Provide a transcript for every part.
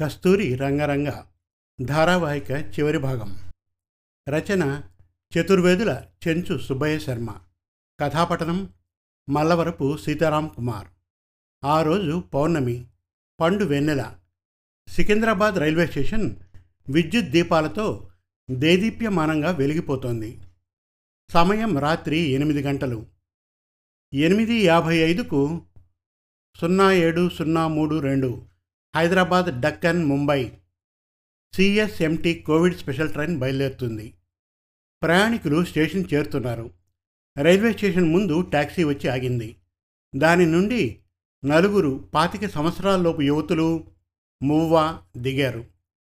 కస్తూరి రంగరంగ ధారావాహిక చివరి భాగం. రచన చతుర్వేదుల చెంచు సుబ్బయ్య శర్మ. కథాపటనం మల్లవరపు సీతారాం కుమార్. ఆ రోజు పౌర్ణమి పండు వెన్నెల. సికింద్రాబాద్ రైల్వే స్టేషన్ విద్యుత్ దీపాలతో దేదీప్యమానంగా వెలిగిపోతోంది. సమయం రాత్రి ఎనిమిది గంటలు. ఎనిమిది యాభై ఐదుకు సున్నా ఏడు సున్నా మూడు రెండు Hyderabad Deccan Mumbai CSMT covid special train బయలుదేరుతుంది. ప్రయాణికులు స్టేషన్ చేరుతున్నారు. రైల్వే స్టేషన్ ముందు ట్యాక్సీ వచ్చి ఆగింది. దాని నుండి నలుగురు పాతిక సంవత్సరాలలోపు యువతులు మువ్వా దిగారు.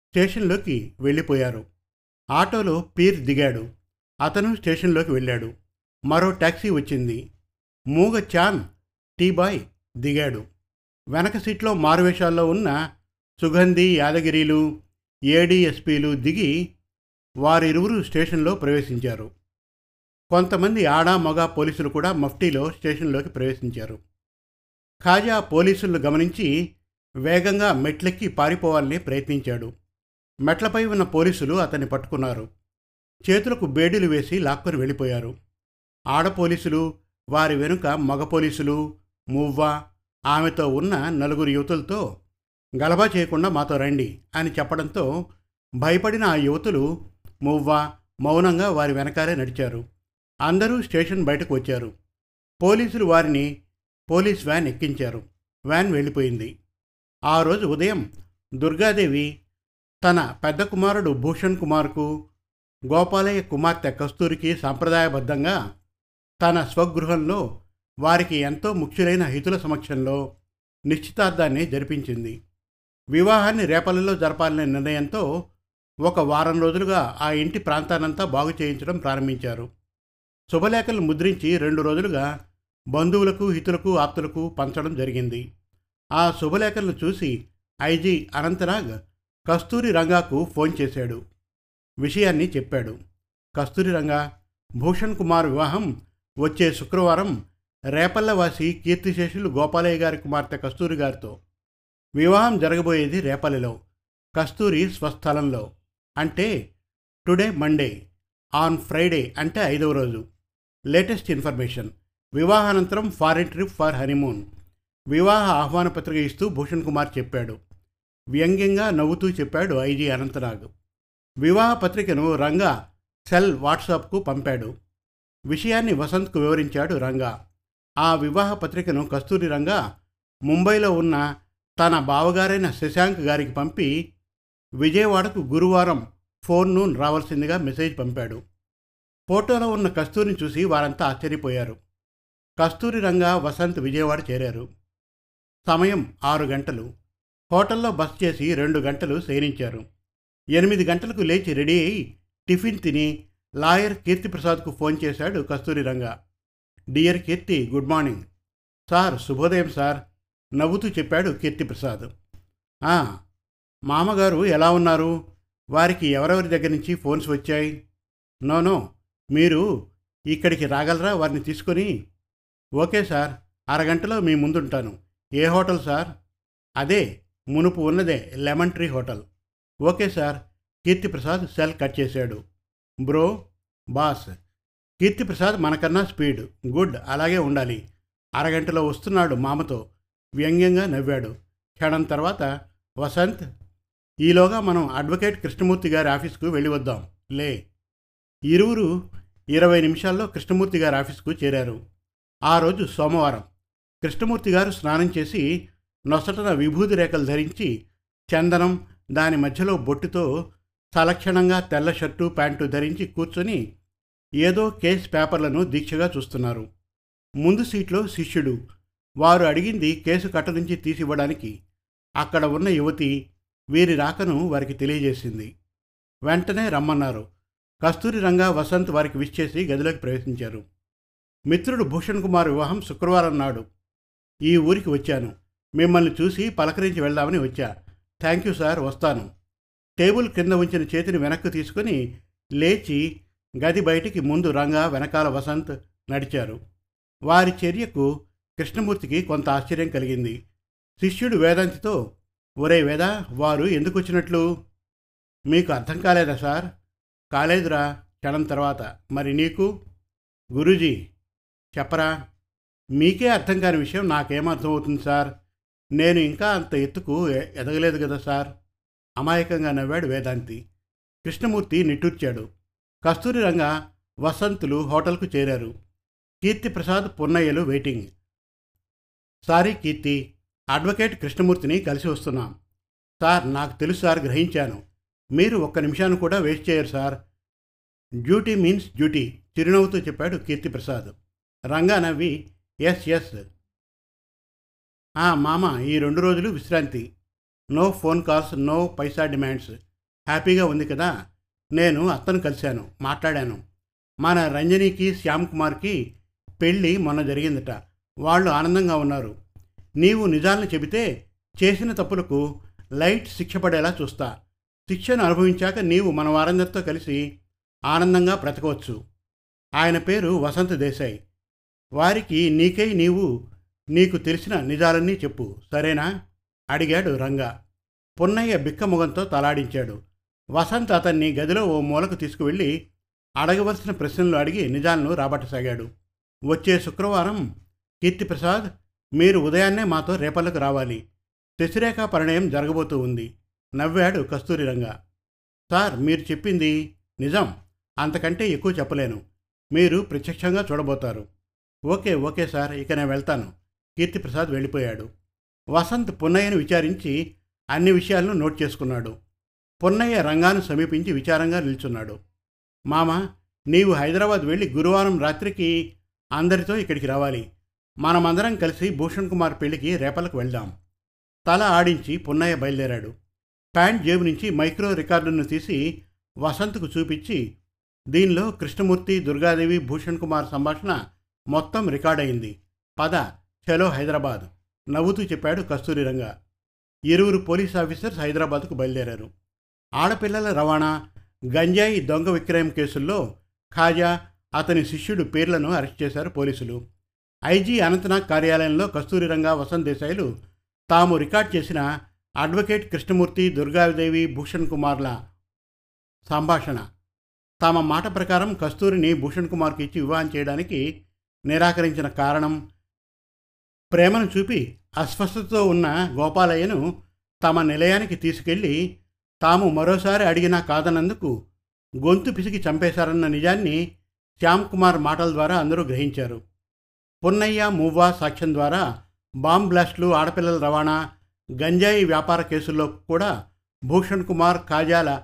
స్టేషన్లోకి వెళ్ళిపోయారు. ఆటోలో పీర్ దిగాడు. అతను స్టేషన్లోకి వెళ్ళాడు. మరో ట్యాక్సీ వచ్చింది. మూగ చాన్ టీ బాయ్ దిగాడు. వెనక సీట్లో మారువేషాల్లో ఉన్న సుగంధి యాదగిరిలు ఏడీఎస్పీలు దిగి వారిరువురు స్టేషన్లో ప్రవేశించారు. కొంతమంది ఆడా మగ పోలీసులు కూడా మఫ్టీలో స్టేషన్లోకి ప్రవేశించారు. ఖాజా పోలీసులను గమనించి వేగంగా మెట్లెక్కి పారిపోవాలని ప్రయత్నించాడు. మెట్లపై ఉన్న పోలీసులు అతన్ని పట్టుకున్నారు. చేతులకు బేడీలు వేసి లాక్కొని వెళ్ళిపోయారు. ఆడ పోలీసులు వారి వెనుక మగ పోలీసులు మువ్వ ఆమెతో ఉన్న నలుగురు యువతులతో గలబా చేయకుండా మాతో రండి అని చెప్పడంతో భయపడిన ఆ యువతులు మువ్వ మౌనంగా వారి వెనకాలే నడిచారు. అందరూ స్టేషన్ బయటకు వచ్చారు. పోలీసులు వారిని పోలీస్ వ్యాన్ ఎక్కించారు. వ్యాన్ వెళ్ళిపోయింది. ఆ రోజు ఉదయం దుర్గాదేవి తన పెద్ద కుమారుడు భూషణ్ కుమార్కు గోపాలయ్య కుమార్తె కస్తూరికి సాంప్రదాయబద్ధంగా తన స్వగృహంలో వారికి ఎంతో ముఖ్యులైన హితుల సమక్షంలో నిశ్చితార్థాన్ని జరిపించింది. వివాహాన్ని రేపలలో జరపాలనే నిర్ణయంతో ఒక వారం రోజులుగా ఆ ఇంటి ప్రాంతానంతా బాగు చేయించడం ప్రారంభించారు. శుభలేఖలు ముద్రించి రెండు రోజులుగా బంధువులకు హితులకు ఆప్తులకు పంచడం జరిగింది. ఆ శుభలేఖలను చూసి ఐజీ అనంతనాగ్ కస్తూరి రంగాకు ఫోన్ చేశాడు. విషయాన్ని చెప్పాడు. కస్తూరి రంగా భూషణ్ కుమార్ వివాహం వచ్చే శుక్రవారం రేపల్లవాసి కీర్తిశేషులు గోపాలయ్య గారి కుమార్తె కస్తూరి గారితో. వివాహం జరగబోయేది రేపల్లెలో. కస్తూరి స్వస్థలంలో. అంటే టుడే మండే ఆన్ ఫ్రైడే అంటే ఐదవ రోజు. Latest information. వివాహానంతరం foreign trip for honeymoon. వివాహ ఆహ్వాన పత్రిక ఇస్తూ భూషణ్ కుమార్ చెప్పాడు. వ్యంగ్యంగా నవ్వుతూ చెప్పాడు ఐజీ అనంతనాగ్. వివాహ పత్రికను రంగా సెల్ వాట్సాప్కు పంపాడు. విషయాన్ని వసంత్కు వివరించాడు రంగా. ఆ వివాహ పత్రికను కస్తూరి రంగ ముంబైలో ఉన్న తన బావగారైన శశాంక్ గారికి పంపి విజయవాడకు గురువారం ఫోన్ నూన్ రావాల్సిందిగా మెసేజ్ పంపాడు. ఫోటోలో ఉన్న కస్తూరిని చూసి వారంతా ఆశ్చర్యపోయారు. కస్తూరి రంగా వసంత్ విజయవాడ చేరారు. సమయం ఆరు గంటలు. హోటల్లో బస్ చేసి రెండు గంటలు శయనించారు. ఎనిమిది గంటలకు లేచి రెడీ అయి టిఫిన్ తిని లాయర్ కీర్తిప్రసాద్కు ఫోన్ చేశాడు Kasturi Ranga. Dear Keerthi good morning sir శుభోదయం సార్ నవ్వుతూ చెప్పాడు కీర్తిప్రసాద్. మామగారు ఎలా ఉన్నారు? వారికి ఎవరెవరి దగ్గర నుంచి ఫోన్స్ వచ్చాయి? నోనో మీరు ఇక్కడికి రాగలరా? వారిని తీసుకొని. ఓకే సార్ అరగంటలో మీ ముందుంటాను. ఏ హోటల్ సార్? అదే మునుపు ఉన్నదే lemon tree hotel. Okay sir Keerthiprasad cell cut చేశాడు. బ్రో బాస్ కీర్తిప్రసాద్ మనకన్నా స్పీడ్ గుడ్ అలాగే ఉండాలి. అరగంటలో వస్తున్నాడు మామతో. వ్యంగ్యంగా నవ్వాడు. క్షణం తర్వాత వసంత్ ఈలోగా మనం అడ్వకేట్ కృష్ణమూర్తి గారి ఆఫీస్కు వెళ్ళి వద్దాం లే. ఇరువురు ఇరవై నిమిషాల్లో కృష్ణమూర్తి గారి ఆఫీస్కు చేరారు. ఆ రోజు సోమవారం. కృష్ణమూర్తి గారు స్నానం చేసి నొసటన విభూతి రేఖలు ధరించి చందనం దాని మధ్యలో బొట్టుతో సలక్షణంగా తెల్ల షర్టు ప్యాంటు ధరించి కూర్చొని ఏదో కేస్ పేపర్లను దీక్షగా చూస్తున్నారు. ముందు సీట్లో శిష్యుడు. వారు అడిగింది కేసు కట్ట నుంచి తీసివ్వడానికి. అక్కడ ఉన్న యువతి వీరి రాకను వారికి తెలియజేసింది. వెంటనే రమ్మన్నారు. కస్తూరి రంగా వసంత్ వారికి విష్ చేసి గదిలోకి ప్రవేశించారు. మిత్రుడు భూషణ్ కుమార్ వివాహం శుక్రవారం నాడు. ఈ ఊరికి వచ్చాను. మిమ్మల్ని చూసి పలకరించి వెళ్దామని వచ్చా. థ్యాంక్ యూ సార్ వస్తాను. టేబుల్ కింద ఉంచిన చేతిని వెనక్కి తీసుకుని లేచి గది బయటికి ముందు రంగా వెనకాల వసంత్ నడిచారు. వారి చర్యకు కృష్ణమూర్తికి కొంత ఆశ్చర్యం కలిగింది. శిష్యుడు వేదాంతితో ఒరే వేద వారు ఎందుకు వచ్చినట్లు మీకు అర్థం కాలేదా సార్? కాలేదురా క్షణం తర్వాత. మరి నీకు? గురూజీ చెప్పరా? మీకే అర్థం కాని విషయం నాకేమర్థమవుతుంది సార్? నేను ఇంకా అంత ఎత్తుకు ఎదగలేదు కదా సార్? అమాయకంగా నవ్వాడు వేదాంతి. కృష్ణమూర్తి నిట్టూర్చాడు. కస్తూరి రంగ వసంతులు హోటల్కు చేరారు. కీర్తి ప్రసాద్ పున్నయ్యలు వెయిటింగ్. సారీ కీర్తి అడ్వకేట్ కృష్ణమూర్తిని కలిసి వస్తున్నాం. సార్ నాకు తెలుసు సార్ గ్రహించాను. మీరు ఒక్క నిమిషాన్ని కూడా వేస్ట్ చేయరు సార్. డ్యూటీ మీన్స్ డ్యూటీ చిరునవ్వుతూ చెప్పాడు కీర్తి ప్రసాద్. రంగా నవ్వి ఎస్ ఎస్. ఆ మామ ఈ రెండు రోజులు విశ్రాంతి. No phone calls no paisa demands. హ్యాపీగా ఉంది కదా? నేను అత్తను కలిశాను మాట్లాడాను. మన రంజనీకి శ్యామ్ కుమార్కి పెళ్ళి మొన్న జరిగిందట. వాళ్ళు ఆనందంగా ఉన్నారు. నీవు నిజాలను చెబితే చేసిన తప్పులకు లైట్ శిక్ష పడేలా చూస్తా. శిక్షను అనుభవించాక నీవు మన వారందరితో కలిసి ఆనందంగా బ్రతకవచ్చు. ఆయన పేరు వసంత దేశాయ్. వారికి నీకై నీవు నీకు తెలిసిన నిజాలన్నీ చెప్పు సరేనా? అడిగాడు రంగా. పున్నయ్య బిక్కముఖంతో తలాడించాడు. వసంత్ అతన్ని గదిలో ఓ మూలకు తీసుకువెళ్ళి అడగవలసిన ప్రశ్నలు అడిగి నిజాలను రాబట్టసాగాడు. వచ్చే శుక్రవారం కీర్తిప్రసాద్ మీరు ఉదయాన్నే మాతో రేపల్లకు రావాలి. శశిరేఖ పరిణయం జరగబోతూ ఉంది. నవ్వాడు కస్తూరి రంగా సార్ మీరు చెప్పింది నిజం. అంతకంటే ఎక్కువ చెప్పలేను. మీరు ప్రత్యక్షంగా చూడబోతారు. ఓకే ఓకే సార్ ఇక నేను వెళ్తాను. కీర్తిప్రసాద్ వెళ్ళిపోయాడు. వసంత్ పున్నయ్యను విచారించి అన్ని విషయాలను నోట్ చేసుకున్నాడు. పున్నయ్య రంగాను సమీపించి విచారంగా నిల్చున్నాడు. మామ నీవు హైదరాబాద్ వెళ్ళి గురువారం రాత్రికి అందరితో ఇక్కడికి రావాలి. మనమందరం కలిసి భూషణ్ కుమార్ పెళ్ళికి రేపలకు వెళ్దాం. తల ఆడించి పున్నయ్య బయలుదేరాడు. ప్యాంట్ జేబు నుంచి మైక్రో రికార్డును తీసి వసంత్కు చూపించి దీనిలో కృష్ణమూర్తి దుర్గాదేవి భూషణ్ కుమార్ సంభాషణ మొత్తం రికార్డయింది. పద చలో హైదరాబాద్. నవ్వుతూ చెప్పాడు కస్తూరి రంగ ఇరువురు పోలీస్ ఆఫీసర్స్ హైదరాబాద్కు బయలుదేరారు. ఆడపిల్లల రవాణా గంజాయి దొంగ విక్రయం కేసుల్లో ఖాజా అతని శిష్యుడు పేర్లను అరెస్ట్ చేశారు పోలీసులు. ఐజీ అనంతనాగ్ కార్యాలయంలో కస్తూరి రంగా వసంత్ దేశాయిలు తాము రికార్డ్ చేసిన అడ్వకేట్ కృష్ణమూర్తి దుర్గాదేవి భూషణ్ కుమార్ల సంభాషణ. తమ మాట ప్రకారం కస్తూరిని భూషణ్ కుమార్కి ఇచ్చి వివాహం చేయడానికి నిరాకరించిన కారణం ప్రేమను చూపి అస్వస్థతతో ఉన్న గోపాలయ్యను తమ నిలయానికి తీసుకెళ్ళి తాము మరోసారి అడిగినా కాదన్నందుకు గొంతు పిసికి చంపేశారన్న నిజాన్ని శ్యామ్ కుమార్ మాటల ద్వారా అందరూ గ్రహించారు. పున్నయ్య మువ్వా సాక్ష్యం ద్వారా బాంబ్ బ్లాస్ట్లు ఆడపిల్లల రవాణా గంజాయి వ్యాపార కేసుల్లో కూడా భూషణ్ కుమార్ కాజాల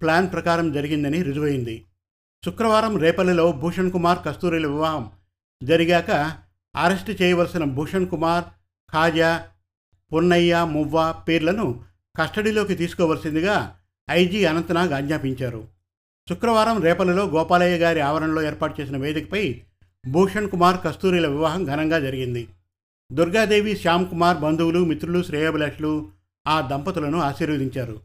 ప్లాన్ ప్రకారం జరిగిందని రుజువైంది. శుక్రవారం రేపల్లిలో భూషణ్ కుమార్ కస్తూరిల వివాహం జరిగాక అరెస్టు చేయవలసిన భూషణ్ కుమార్ ఖాజా పున్నయ్య మువ్వ పేర్లను కస్టడీలోకి తీసుకోవలసిందిగా ఐజీ అనంతనాగ్ ఆజ్ఞాపించారు. శుక్రవారం రేపల్లిలో గోపాలయ్య గారి ఆవరణలో ఏర్పాటు చేసిన వేదికపై భూషణ్ కుమార్ కస్తూరిల వివాహం ఘనంగా జరిగింది. దుర్గాదేవి శ్యామ్ కుమార్ బంధువులు మిత్రులు శ్రేయభిలాషులు ఆ దంపతులను ఆశీర్వదించారు.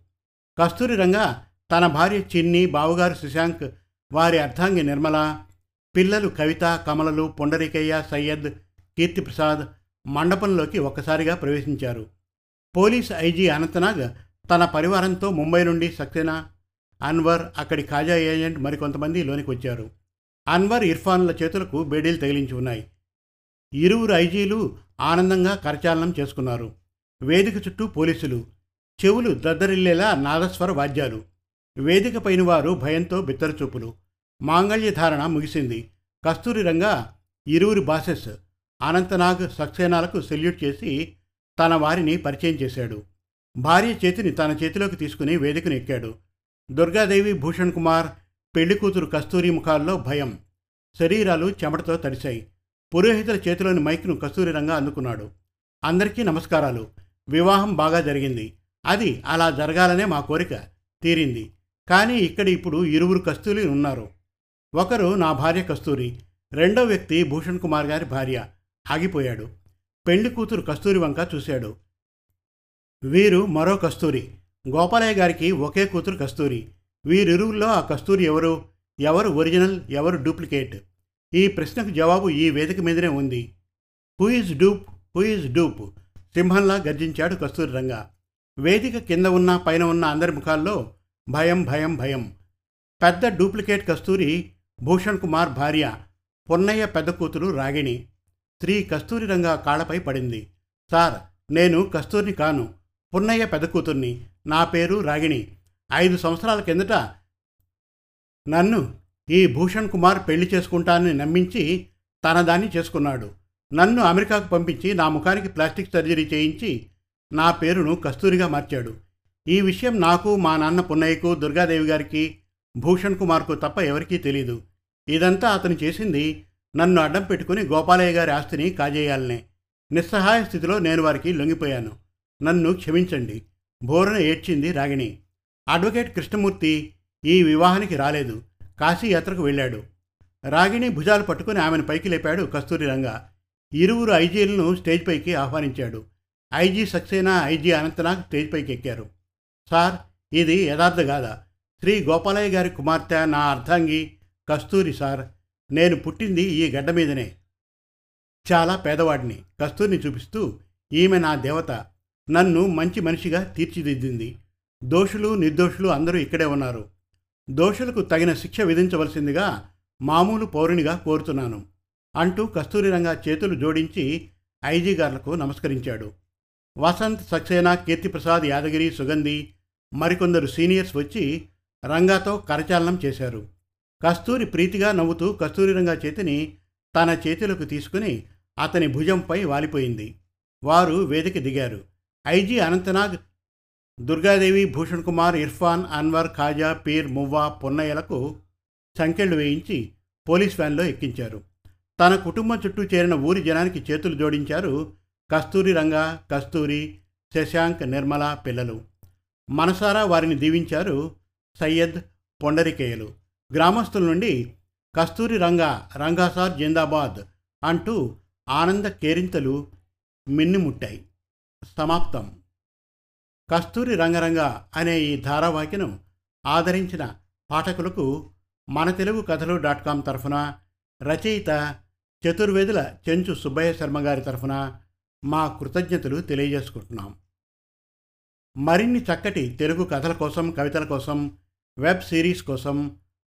కస్తూరి రంగా తన భార్య చిన్ని బావగారు శశాంక్ వారి అర్ధాంగి నిర్మల పిల్లలు కవిత కమలలు పొండరికయ్య సయ్యద్ కీర్తిప్రసాద్ మండపంలోకి ఒక్కసారిగా ప్రవేశించారు. పోలీస్ ఐజీ అనంతనాగ్ తన పరివారంతో ముంబై నుండి సక్సేనా అన్వర్ అక్కడి ఖాజా ఏజెంట్ మరికొంతమంది లోనికి వచ్చారు. అన్వర్ ఇర్ఫాన్ల చేతులకు బేడీలు తగిలించి ఉన్నాయి. ఇరువురు ఐజీలు ఆనందంగా కరచాలనం చేసుకున్నారు. వేదిక చుట్టూ పోలీసులు చెవులు దద్దరిల్లేలా నాదస్వర వాద్యాలు. వేదిక పైన వారు భయంతో బిత్తరచూపులు. మాంగళ్య ధారణ ముగిసింది. కస్తూరి రంగా ఇరువురి బాసెస్ అనంతనాగ్ సక్సేనాలకు సెల్యూట్ చేసి తన వారిని పరిచయం చేశాడు. భార్య చేతిని తన చేతిలోకి తీసుకుని వేదికను ఎక్కాడు. దుర్గాదేవి భూషణ్ కుమార్ పెళ్ళి కూతురు కస్తూరి ముఖాల్లో భయం. శరీరాలు చెమటతో తడిశాయి. పురోహితుల చేతిలోని మైక్ను కస్తూరి రంగా అందుకున్నాడు. అందరికీ నమస్కారాలు. వివాహం బాగా జరిగింది. అది అలా జరగాలనే మా కోరిక తీరింది. కానీ ఇక్కడ ఇప్పుడు ఇరువురు కస్తూరి ఉన్నారు. ఒకరు నా భార్య కస్తూరి రెండో వ్యక్తి భూషణ్ కుమార్ గారి భార్య. ఆగిపోయాడు. పెళ్ళి కూతురు కస్తూరి వంక చూశాడు. వీరు మరో కస్తూరి. గోపాలయ్య గారికి ఒకే కూతురు కస్తూరి. వీరిరువుల్లో ఆ కస్తూరి ఎవరు? ఎవరు ఒరిజినల్? ఎవరు డూప్లికేట్? ఈ ప్రశ్నకు జవాబు ఈ వేదిక మీదనే ఉంది. Who is dupe? Who is dupe? సింహంలా గర్జించాడు కస్తూరి రంగ. వేదిక కింద ఉన్న పైన ఉన్న అందరి ముఖాల్లో భయం భయం భయం. పెద్ద డూప్లికేట్ కస్తూరి భూషణ్ కుమార్ భార్య. పొన్నయ్య పెద్ద కూతురు రాగిణి. స్త్రీ కస్తూరి రంగా కాళ్ళపై పడింది. సార్ నేను కస్తూరిని కాను. పున్నయ్య పెద్ద కూతుర్ని. నా పేరు రాగిణి. ఐదు సంవత్సరాల కిందట నన్ను ఈ భూషణ్ కుమార్ పెళ్ళి చేసుకుంటానని నమ్మించి తన దాన్ని చేసుకున్నాడు. నన్ను అమెరికాకు పంపించి నా ముఖానికి ప్లాస్టిక్ సర్జరీ చేయించి నా పేరును కస్తూరిగా మార్చాడు. ఈ విషయం నాకు మా నాన్న పున్నయ్యకు దుర్గాదేవి గారికి భూషణ్ కుమార్కు తప్ప ఎవరికీ తెలీదు. ఇదంతా అతను చేసింది నన్ను అడ్డం పెట్టుకుని గోపాలయ్య గారి ఆస్తిని కాజేయాలనే నిస్సహాయ స్థితిలో నేను వారికి లొంగిపోయాను. నన్ను క్షమించండి. బోరున ఏడ్చింది రాగిణి. అడ్వకేట్ కృష్ణమూర్తి ఈ వివాహానికి రాలేదు. కాశీ యాత్రకు వెళ్ళాడు. రాగిణి భుజాలు పట్టుకుని ఆమెను పైకి లేపాడు కస్తూరి రంగా. ఇరువురు ఐజీలను స్టేజ్ పైకి ఆహ్వానించాడు. IG Saxena IG Anantnag stage పైకి ఎక్కారు. సార్ ఇది యథార్థ గాథ. శ్రీ గోపాలయ్య గారి కుమార్తె నా అర్ధాంగి కస్తూరి సార్. నేను పుట్టింది ఈ గడ్డ మీదనే. చాలా పేదవాడిని కస్తూరిని చూపిస్తూ ఈమె నా దేవత. నన్ను మంచి మనిషిగా తీర్చిదిద్దింది. దోషులు నిర్దోషులు అందరూ ఇక్కడే ఉన్నారు. దోషులకు తగిన శిక్ష విధించవలసిందిగా మామూలు పౌరునిగా కోరుతున్నాను. అంటూ కస్తూరి రంగా చేతులు జోడించి ఐజీ గారులకు నమస్కరించాడు. వసంత్ సక్సేనా కీర్తిప్రసాద్ యాదగిరి సుగంధి మరికొందరు సీనియర్స్ వచ్చి రంగాతో కరచాలనం చేశారు. కస్తూరి ప్రీతిగా నవ్వుతూ కస్తూరిరంగా చేతిని తన చేతిలోకి తీసుకుని అతని భుజంపై వాలిపోయింది. వారు వేదిక దిగారు. ఐజీ అనంతనాగ్ దుర్గాదేవి భూషణ్ కుమార్ ఇర్ఫాన్ అన్వర్ ఖాజా పీర్ మువ్వా పొన్నయ్యలకు సంకెళ్ళు వేయించి పోలీస్ వ్యాన్లో ఎక్కించారు. తన కుటుంబం చుట్టూ చేరిన ఊరి జనానికి చేతులు జోడించారు కస్తూరి రంగా కస్తూరి శశాంక్ నిర్మల పిల్లలు. మనసారా వారిని దీవించారు సయ్యద్ పొండరికేయలు. గ్రామస్తుల నుండి కస్తూరి రంగా రంగాసార్ జిందాబాద్ అంటూ ఆనంద కేరింతలు మిన్నుముట్టాయి. సమాప్తం. కస్తూరి రంగరంగ అనే ఈ ధారావాహికను ఆదరించిన పాఠకులకు మన తెలుగు కథలు డాట్ కామ్ తరఫున రచయిత చతుర్వేదుల చెంచు సుబ్బయ్య శర్మ గారి తరఫున మా కృతజ్ఞతలు తెలియజేసుకుంటున్నాం. మరిన్ని చక్కటి తెలుగు కథల కోసం కవితల కోసం వెబ్ సిరీస్ కోసం